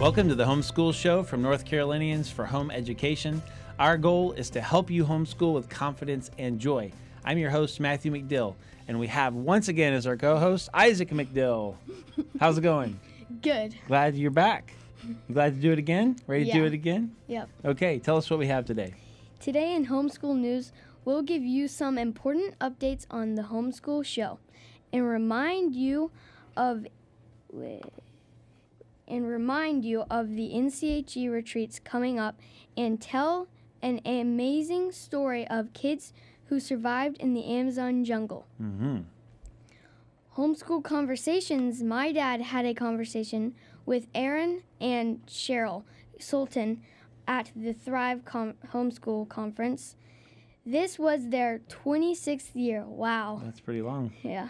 Welcome to the Homeschool Show from North Carolinians for Home Education. Our goal is to help you homeschool with confidence and joy. I'm your host, Matthew McDill, and we have once again as our co host, Isaac McDill. How's it going? Good. Glad you're back. You glad to do it again? Ready to do it again? Yep. Okay, tell us what we have today. Today in homeschool news, we'll give you some important updates on the homeschool show and remind you of and remind you of the NCHE retreats coming up and tell an amazing story of kids who survived in the Amazon jungle. hmm Homeschool conversations. My dad had a conversation with Aaron and Cheryl Sultan at the Thrive Com- Homeschool Conference. This was their 26th year. Wow. That's pretty long. Yeah.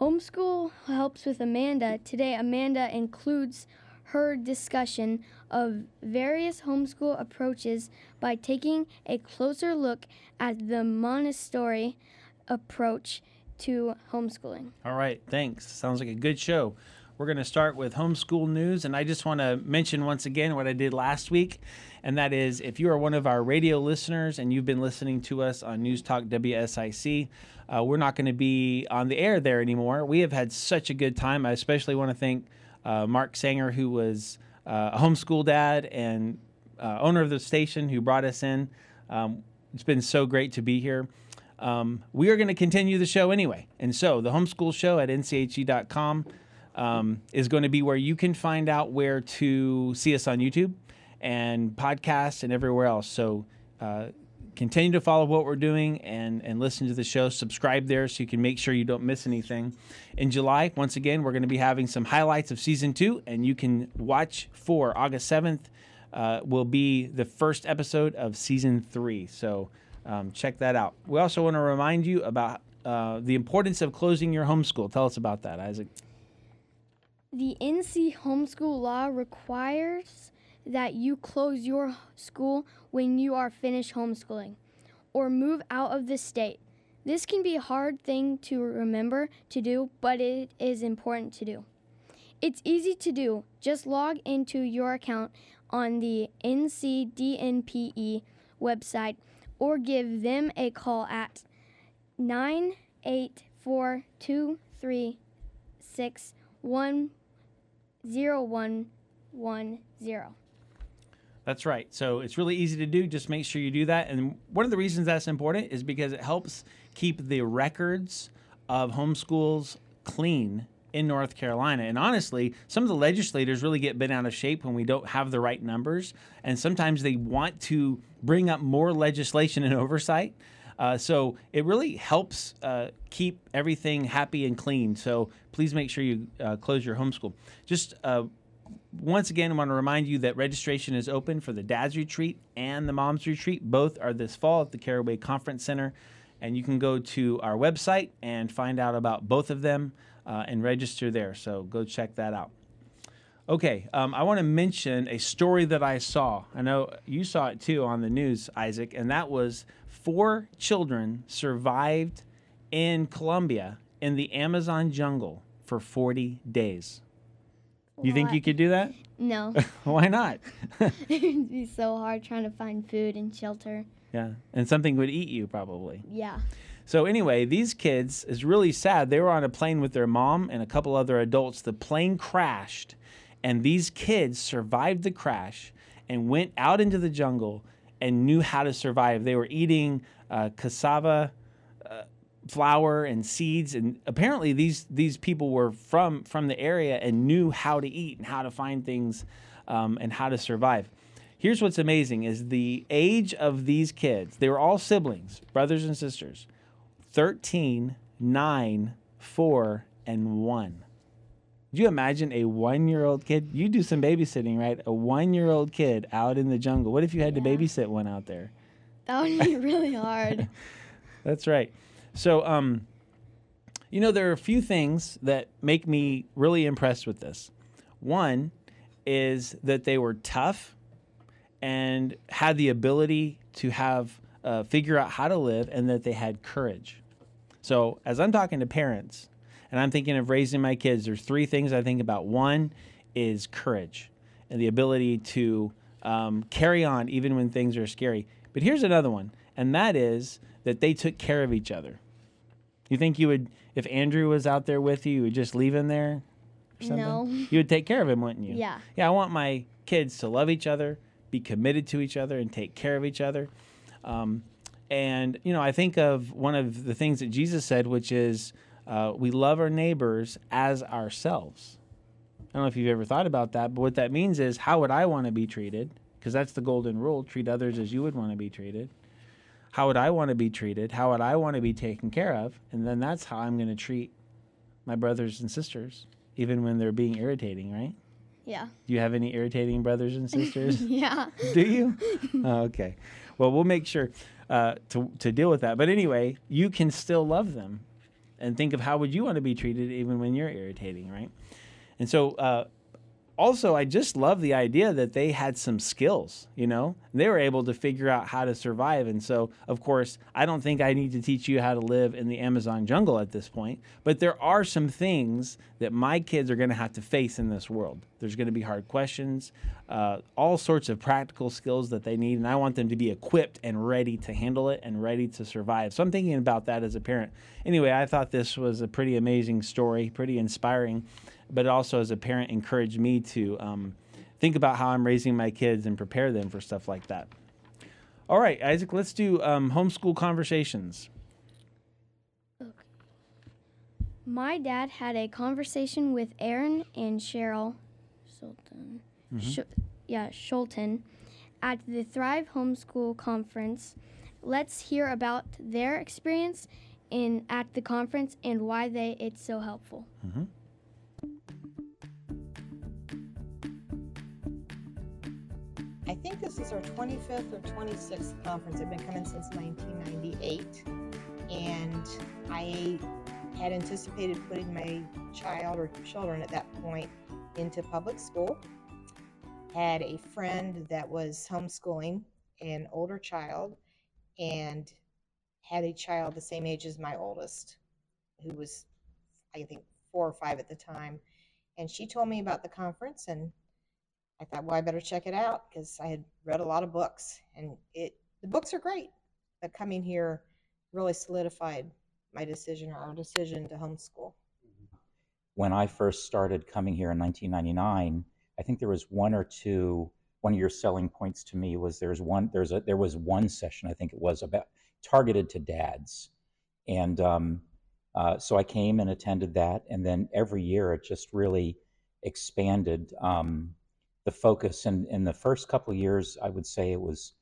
Homeschool helps with Amanda. Today, Amanda includes her discussion of various homeschool approaches by taking a closer look at the Montessori approach to homeschooling. All right, thanks. Sounds like a good show. We're going to start with homeschool news, and I just want to mention once again what I did last week, and that is if you are one of our radio listeners and you've been listening to us on News Talk WSIC, uh, we're not going to be on the air there anymore. We have had such a good time. I especially want to thank uh, Mark Sanger, who was uh, a homeschool dad and uh, owner of the station, who brought us in. Um, it's been so great to be here. Um, we are going to continue the show anyway. And so the homeschool show at nche.com um, is going to be where you can find out where to see us on YouTube and podcasts and everywhere else. So uh, continue to follow what we're doing and, and listen to the show. Subscribe there so you can make sure you don't miss anything. In July, once again, we're going to be having some highlights of season two, and you can watch for August 7th. Uh, will be the first episode of season three. So um, check that out. We also want to remind you about uh, the importance of closing your homeschool. Tell us about that, Isaac. The NC homeschool law requires that you close your school when you are finished homeschooling or move out of the state. This can be a hard thing to remember to do, but it is important to do. It's easy to do. Just log into your account on the NCDNPE website or give them a call at 9842361 0110. That's right. So it's really easy to do. Just make sure you do that. And one of the reasons that's important is because it helps keep the records of homeschools clean in North Carolina. And honestly, some of the legislators really get bent out of shape when we don't have the right numbers. And sometimes they want to bring up more legislation and oversight. Uh, so it really helps uh, keep everything happy and clean. So please make sure you uh, close your homeschool. Just uh, once again, I want to remind you that registration is open for the Dad's Retreat and the Mom's Retreat. Both are this fall at the Caraway Conference Center. And you can go to our website and find out about both of them uh, and register there. So go check that out. Okay, um, I want to mention a story that I saw. I know you saw it too on the news, Isaac, and that was four children survived in Colombia in the Amazon jungle for 40 days. You think you could do that? No. Why not? It'd be so hard trying to find food and shelter. yeah, and something would eat you probably. Yeah. So anyway, these kids is really sad. They were on a plane with their mom and a couple other adults. The plane crashed, and these kids survived the crash and went out into the jungle and knew how to survive. They were eating uh, cassava uh, flour and seeds, and apparently these these people were from from the area and knew how to eat and how to find things um, and how to survive. Here's what's amazing: is the age of these kids. They were all siblings, brothers and sisters. 13, 9, 4, and 1. You imagine a one year old kid? You do some babysitting, right? A one year old kid out in the jungle. What if you had to babysit one out there? That would be really hard. That's right. So, um, you know, there are a few things that make me really impressed with this. One is that they were tough and had the ability to have uh, figure out how to live, and that they had courage. So, as I'm talking to parents and I'm thinking of raising my kids, there's three things I think about. One is courage. and the ability to um, carry on even when things are scary. But here's another one, and that is that they took care of each other. You think you would, if Andrew was out there with you, you would just leave him there? Or something? No. You would take care of him, wouldn't you? Yeah. Yeah, I want my kids to love each other, be committed to each other, and take care of each other. Um, and, you know, I think of one of the things that Jesus said, which is uh, we love our neighbors as ourselves. I don't know if you've ever thought about that, but what that means is how would I want to be treated? Because that's the golden rule treat others as you would want to be treated. How would I want to be treated? How would I want to be taken care of? And then that's how I'm going to treat my brothers and sisters, even when they're being irritating, right? Yeah. Do you have any irritating brothers and sisters? Yeah. Do you? oh, okay. Well, we'll make sure uh, to to deal with that. But anyway, you can still love them, and think of how would you want to be treated even when you're irritating, right? And so, uh, also, I just love the idea that they had some skills. You know, they were able to figure out how to survive. And so, of course, I don't think I need to teach you how to live in the Amazon jungle at this point. But there are some things that my kids are going to have to face in this world. There's going to be hard questions, uh, all sorts of practical skills that they need, and I want them to be equipped and ready to handle it and ready to survive. So I'm thinking about that as a parent. Anyway, I thought this was a pretty amazing story, pretty inspiring but also as a parent encouraged me to um, think about how I'm raising my kids and prepare them for stuff like that. All right, Isaac, let's do um, homeschool conversations. My dad had a conversation with Aaron and Cheryl Sultan. Mm-hmm. Sh- yeah, Schulten at the Thrive Homeschool Conference. Let's hear about their experience in at the conference and why they it's so helpful. Mm-hmm. I think this is our 25th or 26th conference. I've been coming since 1998. And I had anticipated putting my child or children at that point into public school. Had a friend that was homeschooling an older child and had a child the same age as my oldest, who was, I think, four or five at the time. And she told me about the conference and I thought, well, I better check it out because I had read a lot of books, and it the books are great. But coming here really solidified my decision or our decision to homeschool. When I first started coming here in 1999, I think there was one or two. One of your selling points to me was there's one there's a there was one session I think it was about targeted to dads, and um, uh, so I came and attended that, and then every year it just really expanded um, the focus. And in the first couple of years, I would say it was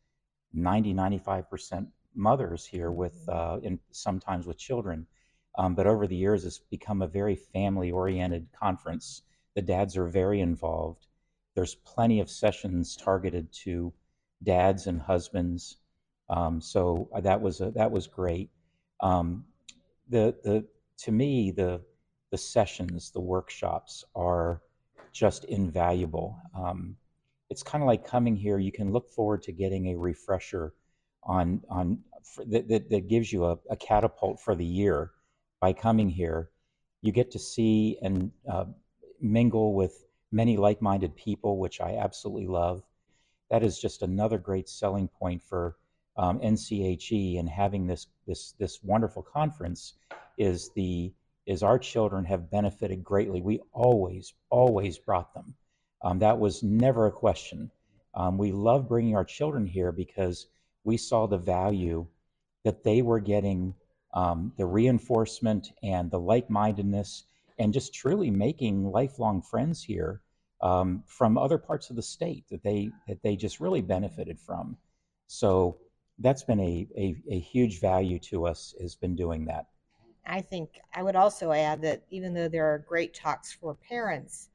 90 95 percent mothers here with uh, and sometimes with children. Um, but over the years, it's become a very family oriented conference. The dads are very involved. There's plenty of sessions targeted to dads and husbands. Um, so uh, that was a, that was great. Um, the the to me the the sessions, the workshops are just invaluable. Um, it's kind of like coming here. You can look forward to getting a refresher on on that, that that gives you a, a catapult for the year by coming here. You get to see and uh, mingle with many like-minded people, which I absolutely love. That is just another great selling point for um, NCHE and having this this this wonderful conference is the is our children have benefited greatly. We always always brought them. Um, that was never a question. Um, we love bringing our children here because we saw the value that they were getting, um, the reinforcement and the like-mindedness, and just truly making lifelong friends here um, from other parts of the state that they that they just really benefited from. So that's been a, a, a huge value to us. Has been doing that. I think I would also add that even though there are great talks for parents,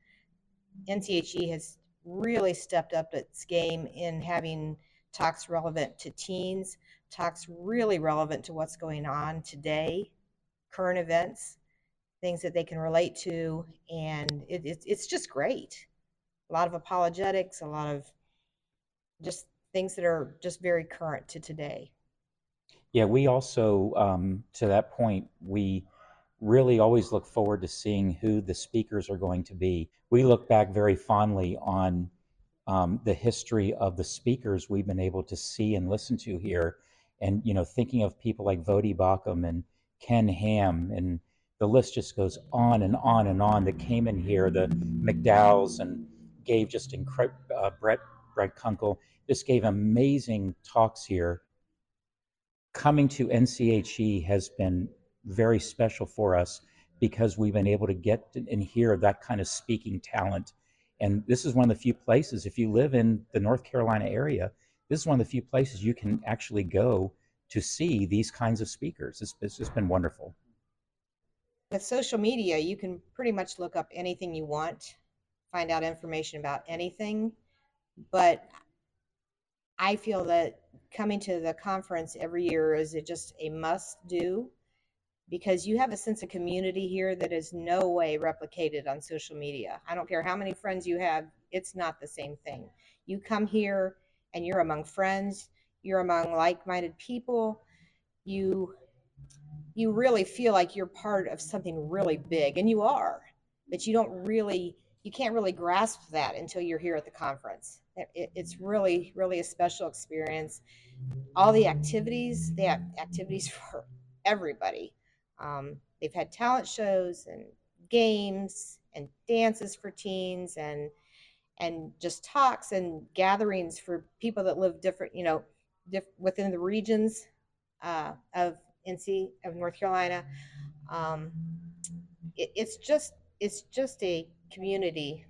NCHE has really stepped up its game in having talks relevant to teens, talks really relevant to what's going on today, current events, things that they can relate to, and it, it's it's just great. A lot of apologetics, a lot of just things that are just very current to today. Yeah, we also, um, to that point, we really always look forward to seeing who the speakers are going to be. We look back very fondly on um, the history of the speakers we've been able to see and listen to here. And, you know, thinking of people like Voddie Baucham and Ken Ham, and the list just goes on and on and on that came in here, the McDowells and gave just incredible, uh, Brett, Brett Kunkle just gave amazing talks here. Coming to NCHE has been very special for us because we've been able to get and hear that kind of speaking talent. And this is one of the few places, if you live in the North Carolina area, this is one of the few places you can actually go to see these kinds of speakers. It's, it's just been wonderful. With social media, you can pretty much look up anything you want, find out information about anything. But I feel that coming to the conference every year is just a must do because you have a sense of community here that is no way replicated on social media. I don't care how many friends you have, it's not the same thing. You come here and you're among friends, you're among like-minded people. You you really feel like you're part of something really big and you are, but you don't really you can't really grasp that until you're here at the conference. It, it's really really a special experience. All the activities, they have activities for everybody um, they've had talent shows and games and dances for teens and and just talks and gatherings for people that live different, you know, diff- within the regions uh, of NC of North Carolina. Um, it, it's just it's just a community.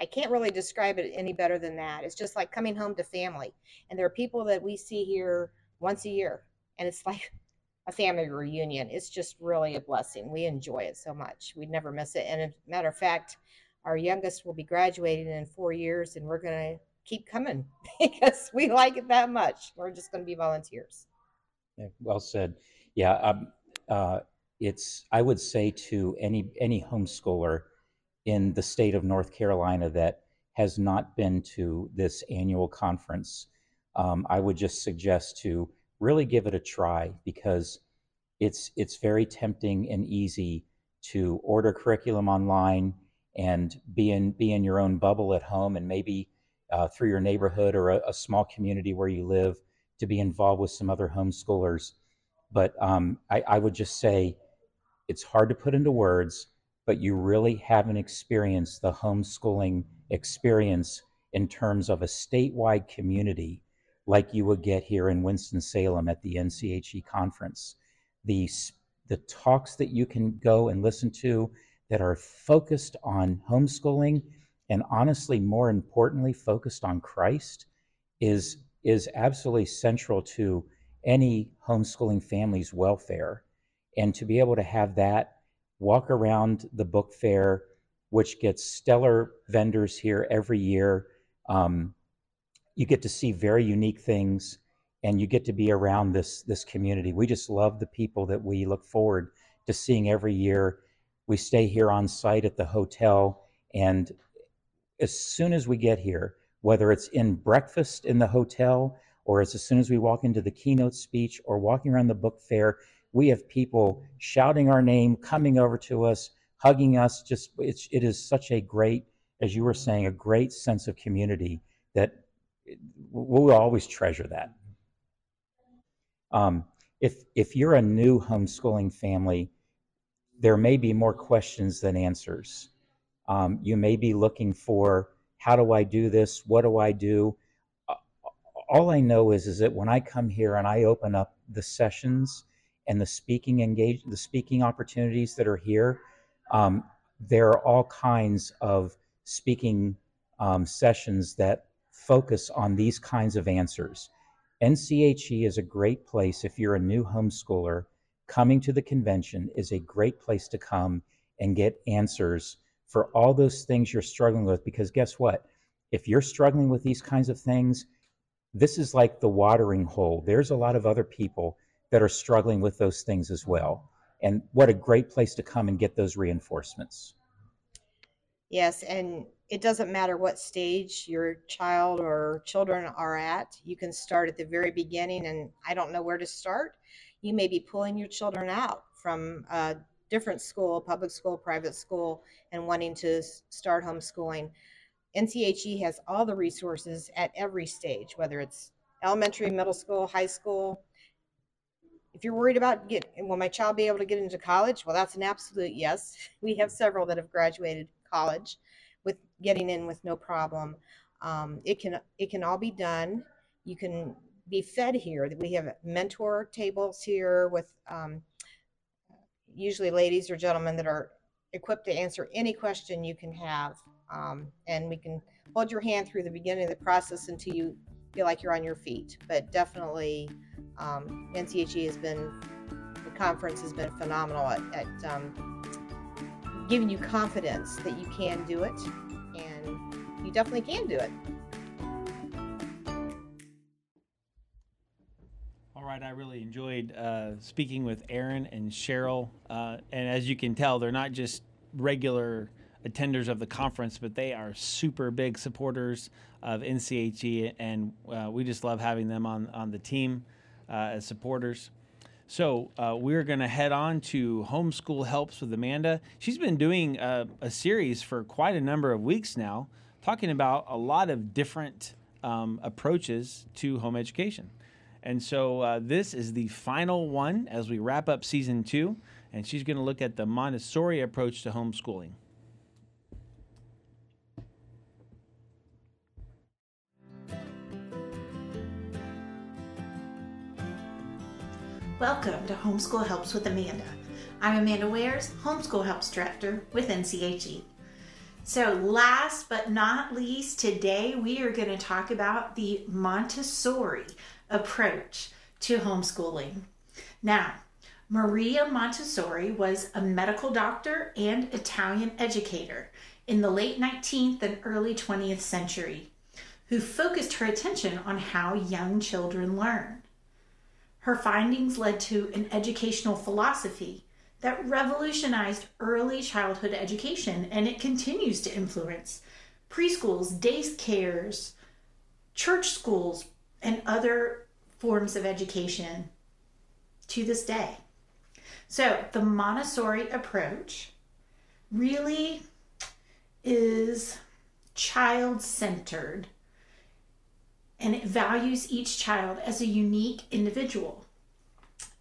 I can't really describe it any better than that. It's just like coming home to family, and there are people that we see here once a year, and it's like a family reunion. It's just really a blessing. We enjoy it so much. We'd never miss it. And as a matter of fact, our youngest will be graduating in four years, and we're going to keep coming because we like it that much. We're just going to be volunteers. Yeah, well said. Yeah, um, uh, it's. I would say to any any homeschooler in the state of North Carolina that has not been to this annual conference, um, I would just suggest to really give it a try because it's it's very tempting and easy to order curriculum online and be in be in your own bubble at home and maybe uh, through your neighborhood or a, a, small community where you live to be involved with some other homeschoolers. But um, I, I would just say it's hard to put into words, but you really haven't experienced the homeschooling experience in terms of a statewide community like you would get here in Winston-Salem at the NCHE conference. The, the talks that you can go and listen to that are focused on homeschooling and honestly, more importantly, focused on Christ is, is absolutely central to any homeschooling family's welfare. And to be able to have that walk around the book fair, which gets stellar vendors here every year, um, you get to see very unique things and you get to be around this this community. We just love the people that we look forward to seeing every year. We stay here on site at the hotel and as soon as we get here, whether it's in breakfast in the hotel or as soon as we walk into the keynote speech or walking around the book fair, we have people shouting our name, coming over to us, hugging us. Just it's, it is such a great, as you were saying, a great sense of community that we'll always treasure that. Um, if if you're a new homeschooling family, there may be more questions than answers. Um, you may be looking for how do I do this? What do I do? All I know is is that when I come here and I open up the sessions and the speaking engage the speaking opportunities that are here, um, there are all kinds of speaking um, sessions that focus on these kinds of answers. NCHE is a great place if you're a new homeschooler. Coming to the convention is a great place to come and get answers for all those things you're struggling with. Because guess what? If you're struggling with these kinds of things, this is like the watering hole. There's a lot of other people that are struggling with those things as well. And what a great place to come and get those reinforcements. Yes, and it doesn't matter what stage your child or children are at. You can start at the very beginning, and I don't know where to start. You may be pulling your children out from a different school, public school, private school, and wanting to start homeschooling. NCHE has all the resources at every stage, whether it's elementary, middle school, high school. If you're worried about get, will my child be able to get into college? Well, that's an absolute yes. We have several that have graduated college with getting in with no problem. Um, it can it can all be done. You can be fed here. We have mentor tables here with um, usually ladies or gentlemen that are equipped to answer any question you can have. Um, and we can hold your hand through the beginning of the process until you feel like you're on your feet. But definitely, um, NCHE has been, the conference has been phenomenal at, at um, giving you confidence that you can do it. And you definitely can do it. All right, I really enjoyed uh, speaking with Aaron and Cheryl. Uh, and as you can tell, they're not just regular attenders of the conference, but they are super big supporters of NCHE, and uh, we just love having them on, on the team uh, as supporters. So uh, we're going to head on to Homeschool Helps with Amanda. She's been doing a, a, series for quite a number of weeks now, talking about a lot of different um, approaches to home education. And so uh, this is the final one as we wrap up season two, and she's going to look at the Montessori approach to homeschooling. Welcome to Homeschool Helps with Amanda. I'm Amanda Wares, Homeschool Helps Director with NCHE. So, last but not least, today we are going to talk about the Montessori approach to homeschooling. Now, Maria Montessori was a medical doctor and Italian educator in the late 19th and early 20th century who focused her attention on how young children learn. Her findings led to an educational philosophy that revolutionized early childhood education, and it continues to influence preschools, day cares, church schools, and other forms of education to this day. So, the Montessori approach really is child centered and it values each child as a unique individual.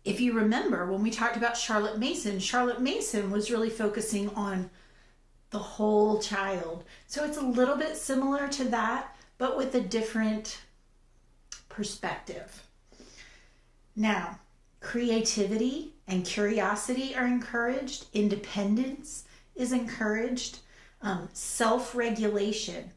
If you remember when we talked about Charlotte Mason, Charlotte Mason was really focusing on the whole child. So it's a little bit similar to that, but with a different perspective. Now, creativity and curiosity are encouraged, independence is encouraged, um, self regulation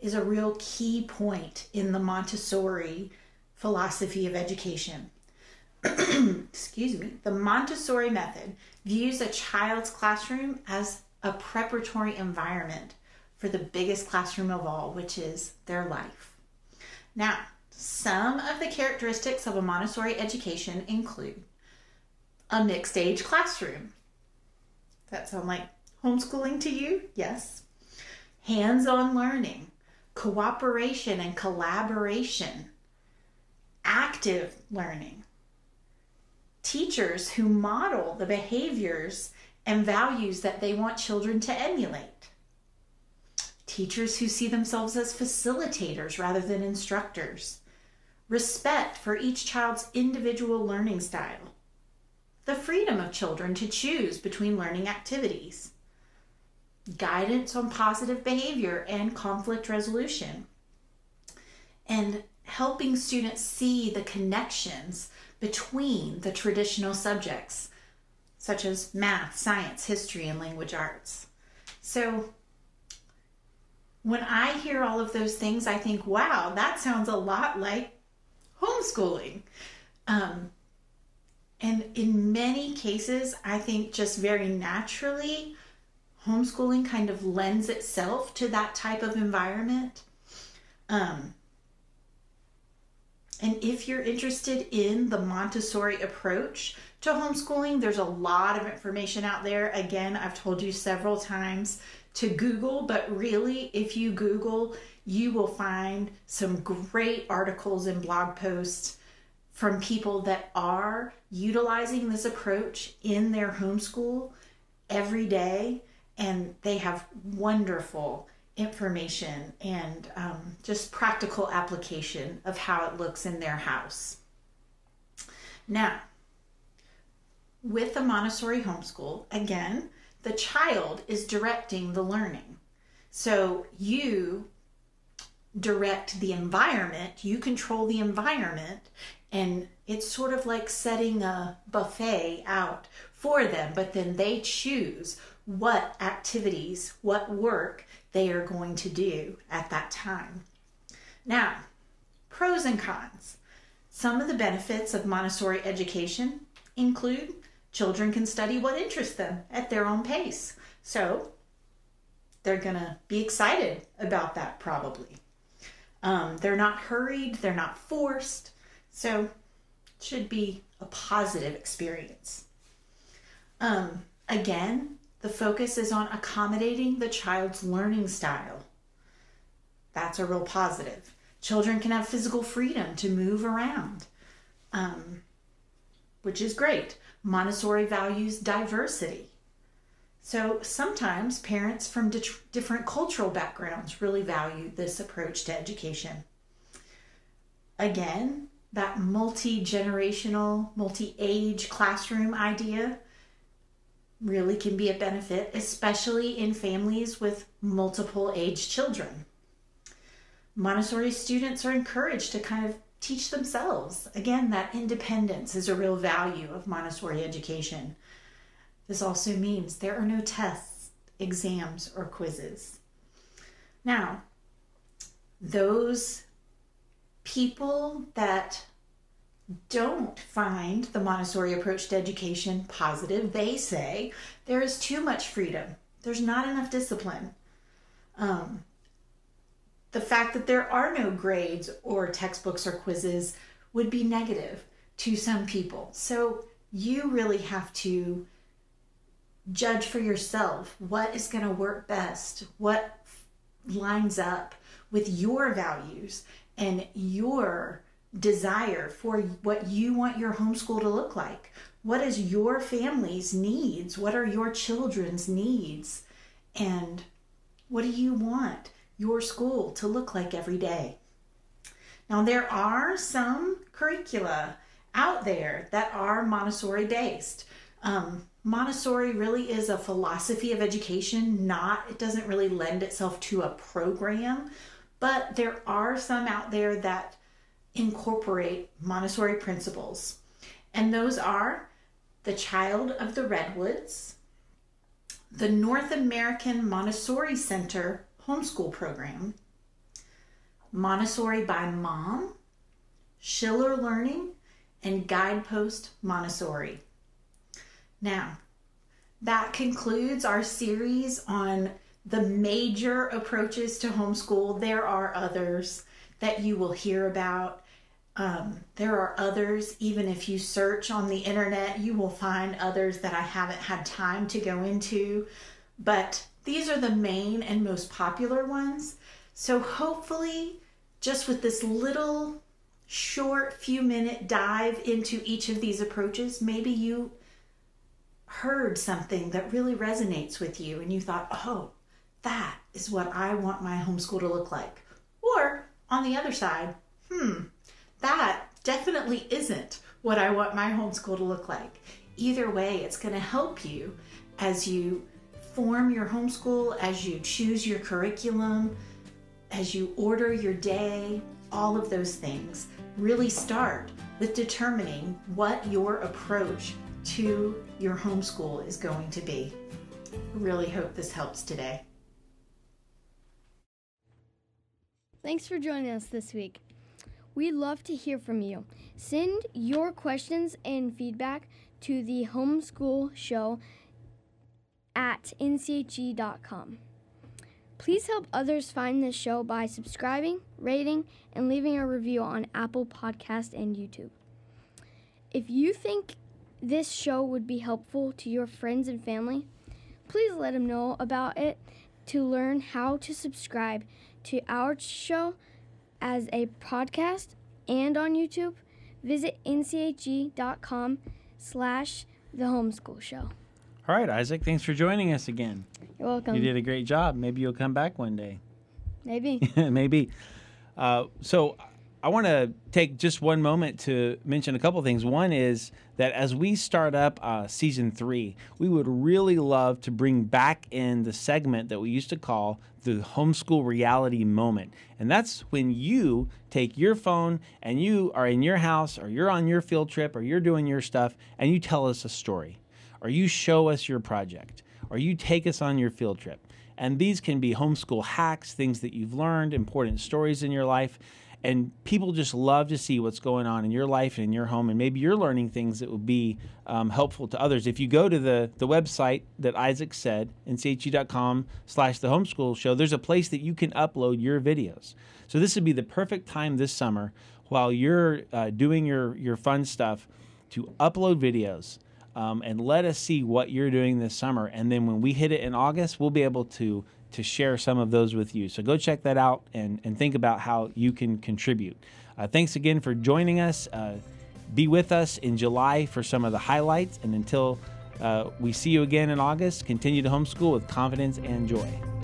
is a real key point in the Montessori philosophy of education. Excuse me. The Montessori method views a child's classroom as a preparatory environment for the biggest classroom of all, which is their life. Now, some of the characteristics of a Montessori education include a mixed age classroom. That sound like homeschooling to you? Yes. Hands on learning cooperation and collaboration, active learning, teachers who model the behaviors and values that they want children to emulate, teachers who see themselves as facilitators rather than instructors, respect for each child's individual learning style, the freedom of children to choose between learning activities guidance on positive behavior and conflict resolution, and helping students see the connections between the traditional subjects, such as math, science, history, and language arts. So, when I hear all of those things, I think, wow, that sounds a lot like homeschooling. Um, and in many cases, I think just very naturally, homeschooling kind of lends itself to that type of environment. Um, and if you're interested in the Montessori approach to homeschooling, there's a lot of information out there. Again, I've told you several times to Google, but really, if you Google, you will find some great articles and blog posts from people that are utilizing this approach in their homeschool every day and they have wonderful information and um, just practical application of how it looks in their house. Now, with a Montessori homeschool, again, the child is directing the learning. So you direct the environment, you control the environment, and it's sort of like setting a buffet out for them, but then they choose what activities, what work they are going to do at that time. Now, pros and cons. Some of the benefits of Montessori education include children can study what interests them at their own pace. So they're going to be excited about that probably. Um, they're not hurried, they're not forced. So it should be a positive experience. Um, again, the focus is on accommodating the child's learning style. That's a real positive. Children can have physical freedom to move around, um, which is great. Montessori values diversity. So sometimes parents from di- different cultural backgrounds really value this approach to education. Again, that multi generational, multi age classroom idea really can be a benefit, especially in families with multiple age children. Montessori students are encouraged to kind of teach themselves. Again, that independence is a real value of Montessori education. This also means there are no tests, exams, or quizzes. Now, those people that don't find the Montessori approach to education positive, they say there is too much freedom. There's not enough discipline. Um, the fact that there are no grades or textbooks or quizzes would be negative to some people. So you really have to judge for yourself what is going to work best, what lines up with your values and your desire for what you want your homeschool to look like. What is your family's needs? What are your children's needs? And what do you want your school to look like every day? Now, there are some curricula out there that are Montessori based. Um, Montessori really is a philosophy of education, not, it doesn't really lend itself to a program, but there are some out there that incorporate Montessori principles. And those are the Child of the Redwoods, the North American Montessori Center homeschool program, Montessori by Mom, Shiller Learning, and Guidepost Montessori. Now, that concludes our series on the major approaches to homeschool. There are others that you will hear about. Um, there are others, even if you search on the internet, you will find others that I haven't had time to go into. But these are the main and most popular ones. So hopefully, just with this little short few minute dive into each of these approaches, maybe you heard something that really resonates with you and you thought, oh, that is what I want my homeschool to look like. Or on the other side, hmm, that definitely isn't what I want my homeschool to look like. Either way, it's going to help you as you form your homeschool, as you choose your curriculum, as you order your day, all of those things. Really start with determining what your approach to your homeschool is going to be. I really hope this helps today. Thanks for joining us this week. We'd love to hear from you. Send your questions and feedback to the homeschool show at nche.com. Please help others find this show by subscribing, rating, and leaving a review on Apple Podcast and YouTube. If you think this show would be helpful to your friends and family, please let them know about it to learn how to subscribe to our show as a podcast and on YouTube. Visit nche.com slash the homeschool show. All right, Isaac, thanks for joining us again. You're welcome. You did a great job. Maybe you'll come back one day. Maybe. Maybe. Uh, so I want to take just one moment to mention a couple things. One is that as we start up uh, season three, we would really love to bring back in the segment that we used to call the homeschool reality moment. And that's when you take your phone and you are in your house or you're on your field trip or you're doing your stuff and you tell us a story or you show us your project or you take us on your field trip. And these can be homeschool hacks, things that you've learned, important stories in your life and people just love to see what's going on in your life and in your home and maybe you're learning things that will be um, helpful to others. If you go to the, the website that isaac said nche.com slash the homeschool show there's a place that you can upload your videos. So this would be the perfect time this summer while you're uh, doing your, your fun stuff to upload videos um, and let us see what you're doing this summer. And then when we hit it in august we'll be able to to share some of those with you. So go check that out and, and think about how you can contribute. Uh, thanks again for joining us. Uh, be with us in July for some of the highlights. And until uh, we see you again in August, continue to homeschool with confidence and joy.